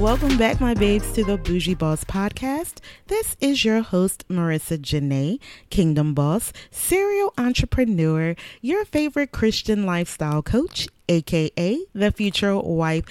Welcome. Back, my babes, to the Bougie Boss Podcast. This is your host, Marica Janaé, Kingdom Boss, serial entrepreneur, your favorite Christian lifestyle coach, aka the future wife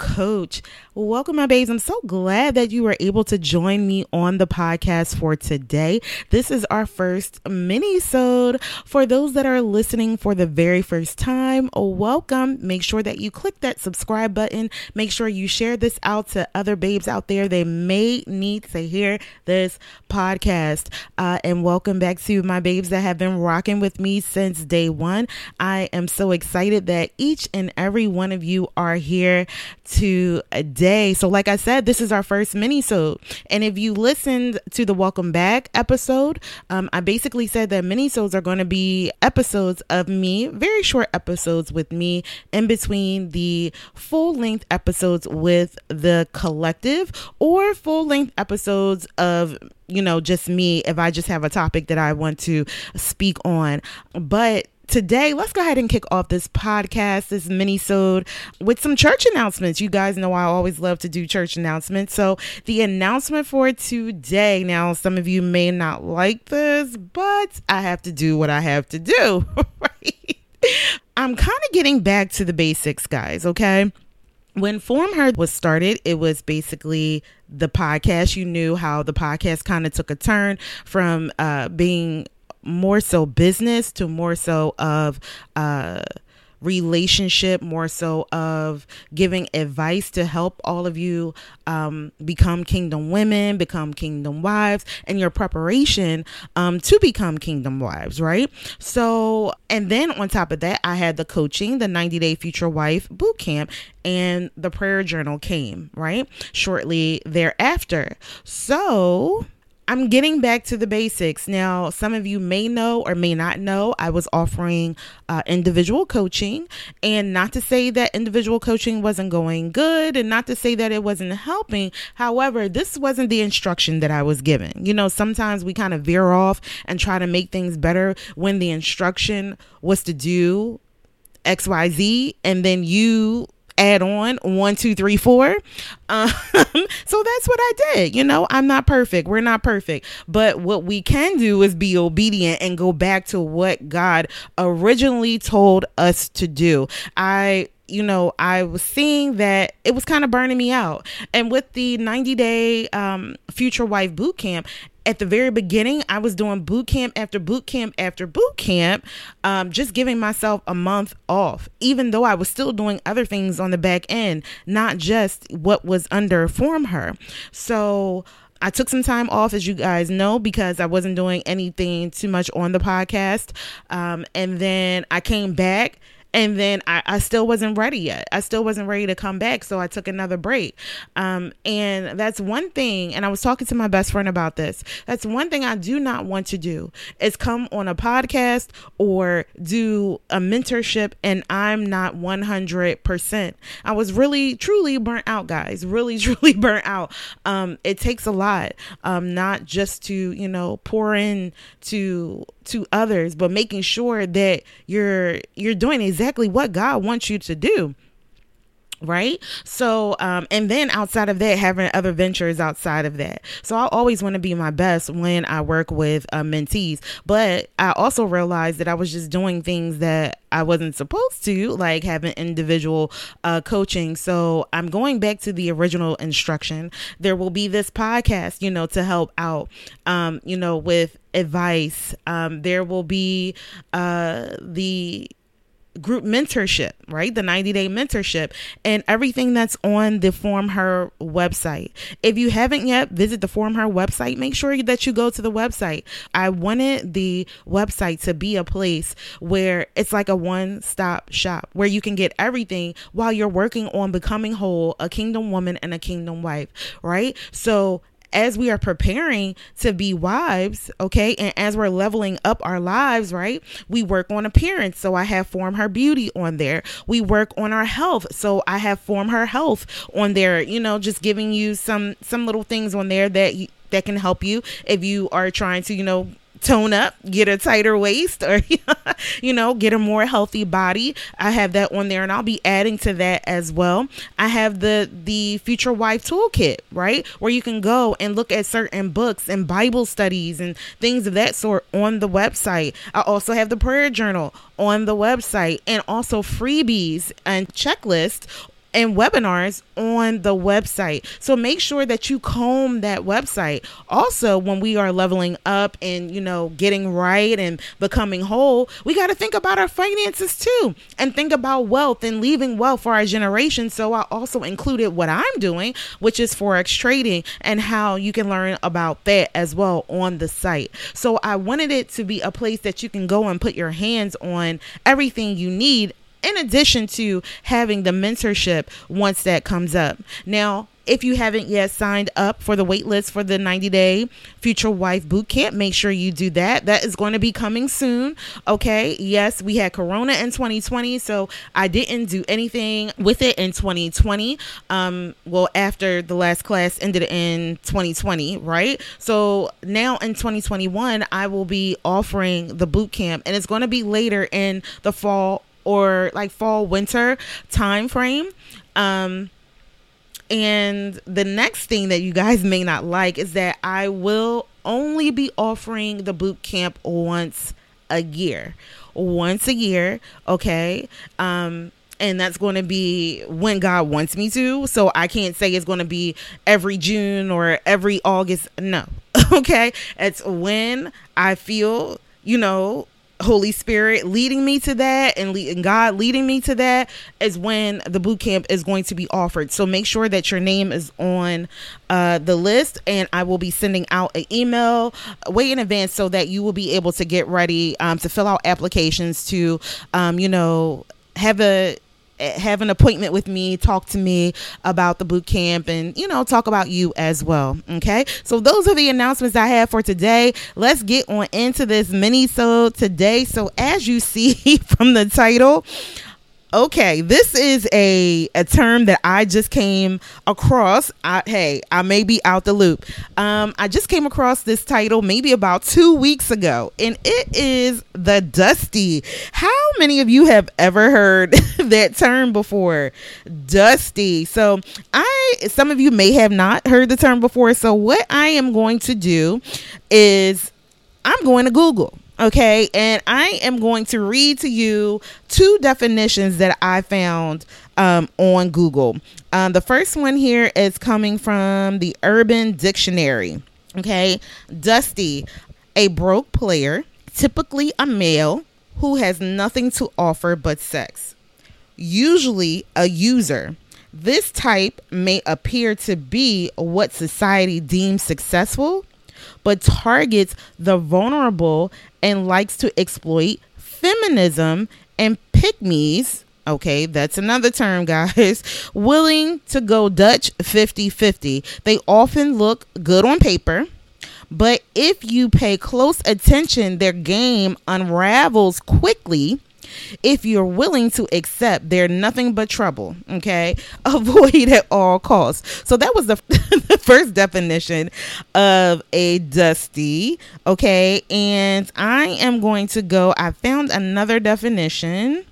coach. Welcome, my babes. I'm so glad that you were able to join me on the podcast for today. This is our first mini-sode. For those that are listening for the very first time, welcome. Make sure that you click that subscribe button. Make sure you share this out to other babes out there. They may need to hear this podcast. Uh, and welcome back to my babes that have been rocking with me since day one. I am so excited that each and every one of you are here to a day. So, like I said, this is our first mini and if you listened to the welcome back episode, um, I basically said that mini are going to be episodes of me, very short episodes with me in between the full length episodes with the collective or full length episodes of you know just me if I just have a topic that I want to speak on. But today let's go ahead and kick off this podcast this mini-sode with some church announcements. You guys know i always love to do church announcements so the announcement for today now some of you may not like this but i have to do what i have to do right? I'm kind of getting back to the basics guys okay? When Form Her was started, it was basically the podcast. You knew how the podcast kind of took a turn from uh, being more so business to more so of uh relationship, more so of giving advice to help all of you um, become kingdom women, become kingdom wives, and your preparation um, to become kingdom wives, right? So, and then on top of that, I had the coaching, the 90 day future wife boot camp, and the prayer journal came, right? Shortly thereafter. So, I'm getting back to the basics. Now, some of you may know or may not know, I was offering uh, individual coaching, and not to say that individual coaching wasn't going good, and not to say that it wasn't helping. However, this wasn't the instruction that I was given. You know, sometimes we kind of veer off and try to make things better when the instruction was to do XYZ, and then you add on one, two, three, four. Um, so that's what I did. You know, I'm not perfect. We're not perfect. But what we can do is be obedient and go back to what God originally told us to do. I you know, I was seeing that it was kind of burning me out. And with the 90 day um, future wife boot camp, at the very beginning, I was doing boot camp after boot camp after boot camp, um, just giving myself a month off, even though I was still doing other things on the back end, not just what was under Form Her. So, I took some time off, as you guys know, because I wasn't doing anything too much on the podcast. Um, and then I came back and then I, I still wasn't ready yet. I still wasn't ready to come back, so I took another break. Um, and that's one thing. And I was talking to my best friend about this. That's one thing I do not want to do is come on a podcast or do a mentorship, and I'm not 100%. I was really truly burnt out, guys. Really truly burnt out. Um, it takes a lot, um, not just to you know pour in to to others, but making sure that you're you're doing exactly what God wants you to do right? So um and then outside of that having other ventures outside of that. So i always want to be my best when i work with uh, mentees. But i also realized that i was just doing things that i wasn't supposed to like having individual uh, coaching. So i'm going back to the original instruction. There will be this podcast you know to help out um you know with advice. Um there will be uh the group mentorship, right? The 90 day mentorship and everything that's on the Form Her website. If you haven't yet, visit the Form Her website. Make sure that you go to the website. I wanted the website to be a place where it's like a one stop shop where you can get everything while you're working on becoming whole, a kingdom woman and a kingdom wife, right? So as we are preparing to be wives, okay, and as we're leveling up our lives, right, we work on appearance. So I have Form Her Beauty on there. We work on our health. So I have Form Her Health on there, you know, just giving you some some little things on there that you, that can help you if you are trying to, you know, tone up, get a tighter waist, or you know, get a more healthy body. I have that on there, and I'll be adding to that as well. I have the the Future Wife Toolkit, right, where you can go and look at certain books and Bible studies and things of that sort on the website. I also have the prayer journal on the website, and also freebies and checklists and webinars on the website. So make sure that you comb that website. Also, when we are leveling up and, you know, getting right and becoming whole, we got to think about our finances too and think about wealth and leaving wealth for our generation. So I also included what I'm doing, which is Forex trading and how you can learn about that as well on the site. So I wanted it to be a place that you can go and put your hands on everything you need in addition to having the mentorship once that comes up. Now, if you haven't yet signed up for the waitlist for the 90 day future wife boot camp, make sure you do that. That is going to be coming soon. Okay. Yes, we had Corona in 2020, so I didn't do anything with it in 2020. Um, well, after the last class ended in 2020, right? So now in 2021, I will be offering the boot camp, and it's going to be later in the fall or like fall winter time frame. Um, and the next thing that you guys may not like is that I will only be offering the boot camp once a year. Once a year, okay? Um, and that's going to be when God wants me to. So I can't say it's going to be every June or every August. No. okay? It's when I feel, you know, Holy Spirit leading me to that and, le- and, God leading me to that is when the boot camp is going to be offered. So make sure that your name is on uh, the list, and I will be sending out an email way in advance so that you will be able to get ready um, to fill out applications to, um, you know, have a Eh, have an appointment with me, talk to me about the boot camp, and you know, talk about you as well. Okay, so those are the announcements I have for today. Let's get on into this mini so today. So as you see from the title, Okay, this is a a term that I just came across. I, hey, I may be out the loop. Um, I just came across this title maybe about two weeks ago, and it is the dusty. How many of you have ever heard that term before? Dusty. So I, some of you may have not heard the term before. So what I am going to do is I'm going to Google. Okay, and I am going to read to you two definitions that I found um, on Google. Um, the first one here is coming from the Urban Dictionary. Okay, Dusty, a broke player, typically a male who has nothing to offer but sex, usually a user. This type may appear to be what society deems successful but targets the vulnerable and likes to exploit feminism and pick-mes. Okay, that's another term, guys. Willing to go Dutch 50 50. They often look good on paper, but if you pay close attention, their game unravels quickly if you're willing to accept they're nothing but trouble okay? Avoid at all costs. So that was the, the first definition of a dusty okay? And i am going to go i found another definition.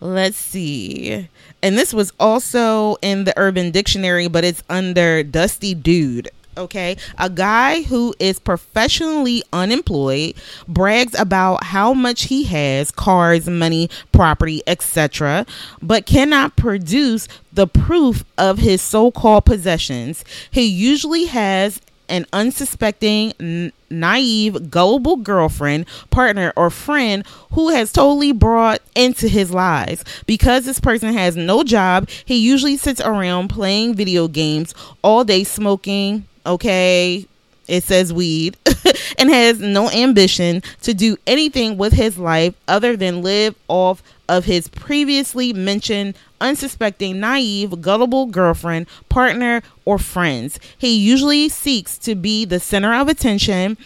Let's see. And this was also in the urban dictionary but it's under dusty dude okay a guy who is professionally unemployed brags about how much he has cars money property etc but cannot produce the proof of his so-called possessions he usually has an unsuspecting, naive, gullible girlfriend, partner, or friend who has totally brought into his lies. Because this person has no job, he usually sits around playing video games all day, smoking, okay, it says weed, and has no ambition to do anything with his life other than live off of his previously mentioned unsuspecting, naive, gullible girlfriend, partner, or friends. He usually seeks to be the center of attention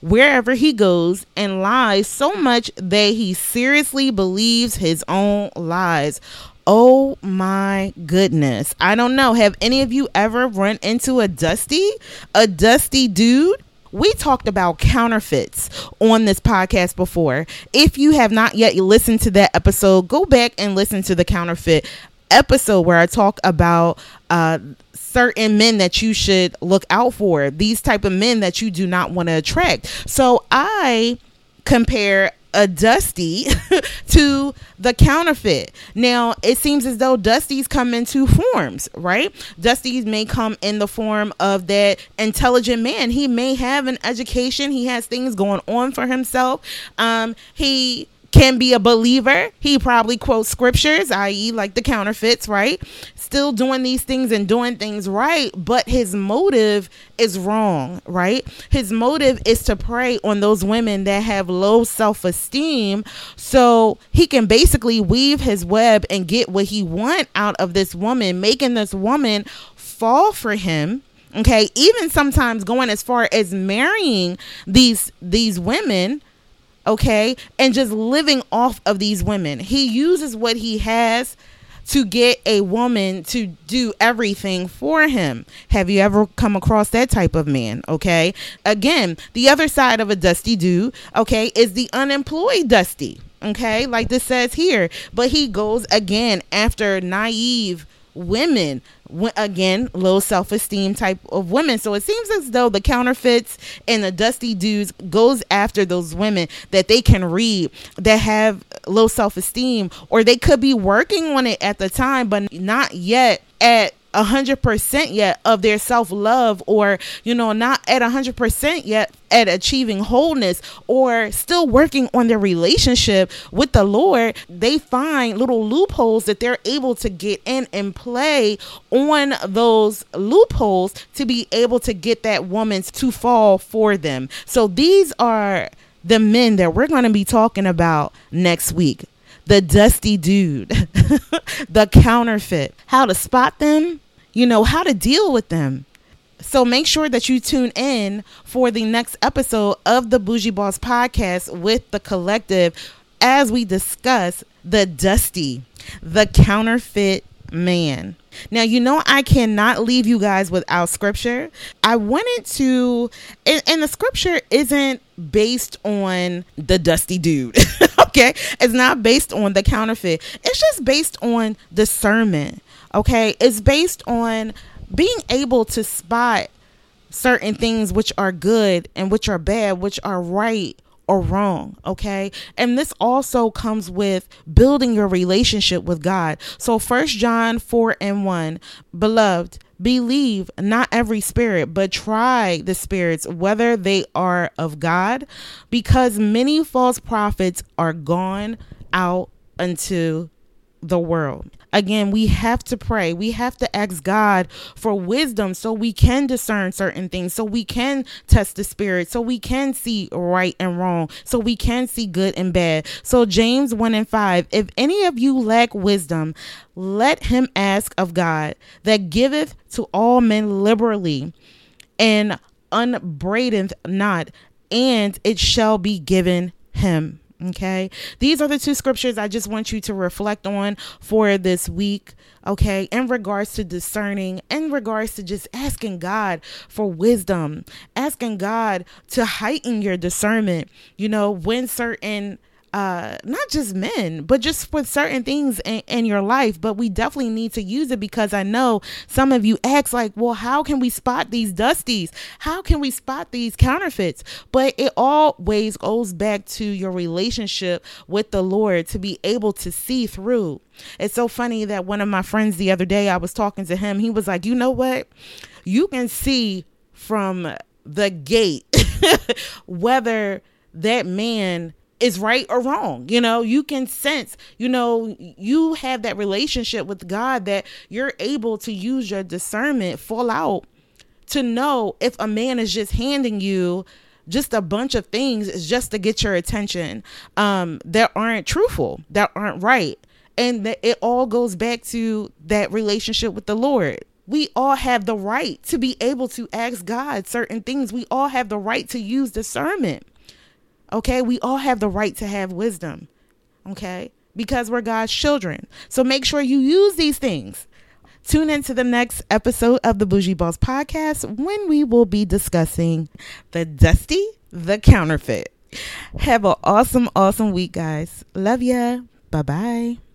wherever he goes and lies so much that he seriously believes his own lies. Oh my goodness. I don't know. Have any of you ever run into a dusty? A dusty dude? We talked about counterfeits on this podcast before. If you have not yet listened to that episode, go back and listen to the counterfeit episode where I talk about uh, certain men that you should look out for. These type of men that you do not want to attract. So I compare a Dusty to the counterfeit. Now, it seems as though Dusties come in two forms, right? Dusties may come in the form of that intelligent man. He may have an education, he has things going on for himself. Um, he can be a believer. He probably quotes scriptures, i.e., like the counterfeits, right? Still doing these things and doing things right, but his motive is wrong, right? His motive is to prey on those women that have low self esteem so he can basically weave his web and get what he want out of this woman, making this woman fall for him okay even sometimes going as far as marrying these these women okay, and just living off of these women. He uses what he has to get a woman to do everything for him. Have you ever come across that type of man? Okay. Again, the other side of a dusty dude, okay, is the unemployed dusty. Okay. Like this says here. But he goes again after naive women again low self-esteem type of women. So it seems as though the counterfeits and the dusty dudes goes after those women that they can read that have low self-esteem or they could be working on it at the time but not yet at a hundred percent yet of their self love, or you know, not at a hundred percent yet at achieving wholeness, or still working on their relationship with the Lord, they find little loopholes that they're able to get in and play on those loopholes to be able to get that woman to fall for them. So these are the men that we're going to be talking about next week. The dusty dude, the counterfeit, how to spot them, you know, how to deal with them. So make sure that you tune in for the next episode of the Bougie Boss podcast with the collective as we discuss the dusty, the counterfeit man. Now, you know, I cannot leave you guys without scripture. I wanted to, and, and the scripture isn't based on the dusty dude, okay? It's not based on the counterfeit, it's just based on discernment. Okay, it's based on being able to spot certain things which are good and which are bad, which are right or wrong, okay? And this also comes with building your relationship with God. So First John 4 and 1, beloved, believe not every spirit, but try the spirits whether they are of God, because many false prophets are gone out unto the world. Again, we have to pray. We have to ask God for wisdom so we can discern certain things, so we can test the spirit, so we can see right and wrong, so we can see good and bad. So, James 1 and 5 If any of you lack wisdom, let him ask of God that giveth to all men liberally and upbraideth not, and it shall be given him. Okay. These are the two scriptures I just want you to reflect on for this week. Okay. In regards to discerning, in regards to just asking God for wisdom, asking God to heighten your discernment, you know, when certain uh not just men but just with certain things in, in, your life. But we definitely need to use it because i know some of you ask like well how can we spot these dusties? How can we spot these counterfeits? But it always goes back to your relationship with the lord to be able to see through. It's so funny that one of my friends the other day i was talking to him. He was like you know what? You can see from the gate whether that man is right or wrong. You know, you can sense, you know, you have that relationship with God that you're able to use your discernment full out to know if a man is just handing you just a bunch of things is just to get your attention um, that aren't truthful, that aren't right. And that it all goes back to that relationship with the Lord. We all have the right to be able to ask God certain things. We all have the right to use discernment. Okay? We all have the right to have wisdom. Okay? Because we're God's children. So make sure you use these things. Tune into the next episode of the Bougie Boss podcast when we will be discussing the dusty, the counterfeit. Have an awesome, awesome week, guys. Love ya. Bye bye.